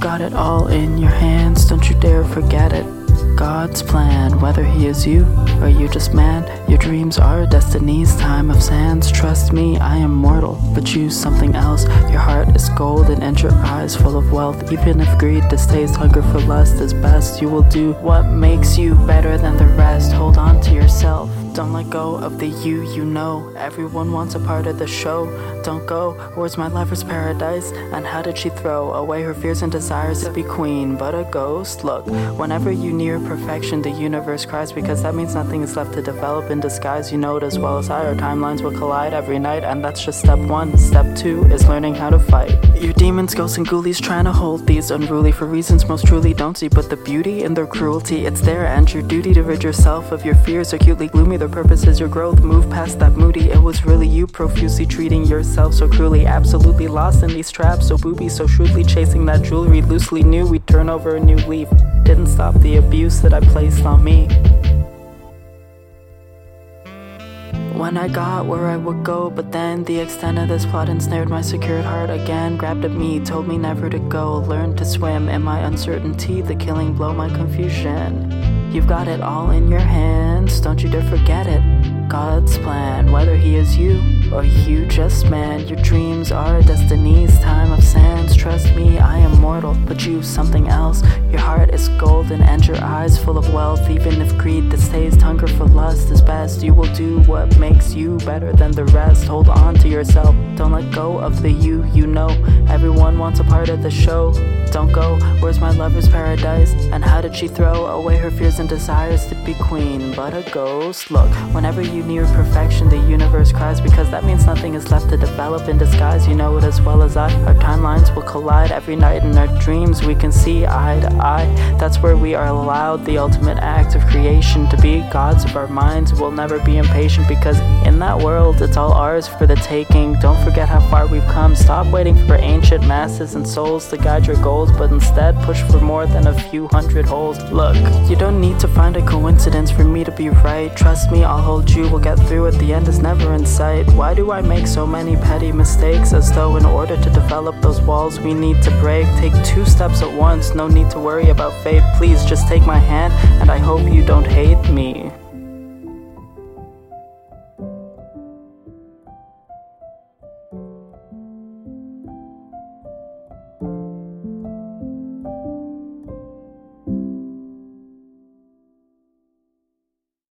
got it all in your hands, don't you dare forget it. God's plan, whether He is you or you just man. Your dreams are destiny's time of sands. Trust me, I am mortal, but choose something else. Your heart is gold and enter eyes full of wealth. Even if greed, distaste, hunger for lust is best, you will do what makes you better than the rest. Hold on to yourself. Don't let go of the you you know. Everyone wants a part of the show. Don't go. Where's my lover's paradise? And how did she throw away her fears and desires to be queen? But a ghost? Look, whenever you near perfection, the universe cries because that means nothing is left to develop in disguise. You know it as well as I. Our timelines will collide every night, and that's just step one. Step two is learning how to fight. Your demons, ghosts, and ghoulies trying to hold these unruly for reasons most truly don't see. But the beauty in their cruelty, it's there, and your duty to rid yourself of your fears. Acutely gloomy, their purpose is your growth. Move past that moody. It was really you profusely treating yourself so cruelly. Absolutely lost in these traps, so booby, so shrewdly chasing that jewelry. Loosely knew we'd turn over a new leaf. Didn't stop the abuse that I placed on me. When I got where I would go, but then the extent of this plot ensnared my secured heart again. Grabbed at me, told me never to go. Learned to swim in my uncertainty, the killing blow, my confusion. You've got it all in your hands, don't you dare forget it. God's plan, whether He is you or you just man, your dreams are destiny's time of sands. Trust me, I am mortal, but choose something else. Your heart is golden and your eyes full of wealth. Even if greed, distaste, hunger for lust is best, you will do what makes you better than the rest. Hold on to yourself, don't let go of the you you know. Everyone wants a part of the show. Don't go, where's my lover's paradise? And how did she throw away her fears and desires to be queen? But a ghost. Look, whenever you near perfection, the universe cries because that means nothing is left to develop in disguise. You know it as well as I. Our timelines will collide every night in our dreams. We can see eye to eye. That's where we are allowed the ultimate act of creation to be gods of our minds. We'll never be impatient because in that world, it's all ours for the taking. Don't forget how far we've come. Stop waiting for ancient masses and souls to guide your goals, but instead push for more than a few hundred holes. Look, you don't need to find a coincidence for me to be right. Trust me, I'll hold you. We'll get through it. The end is never in sight. Why do I make so many petty mistakes? As though in order to develop those walls we need to break, take two steps at once. No need to worry about fate. Please just take my hand, and I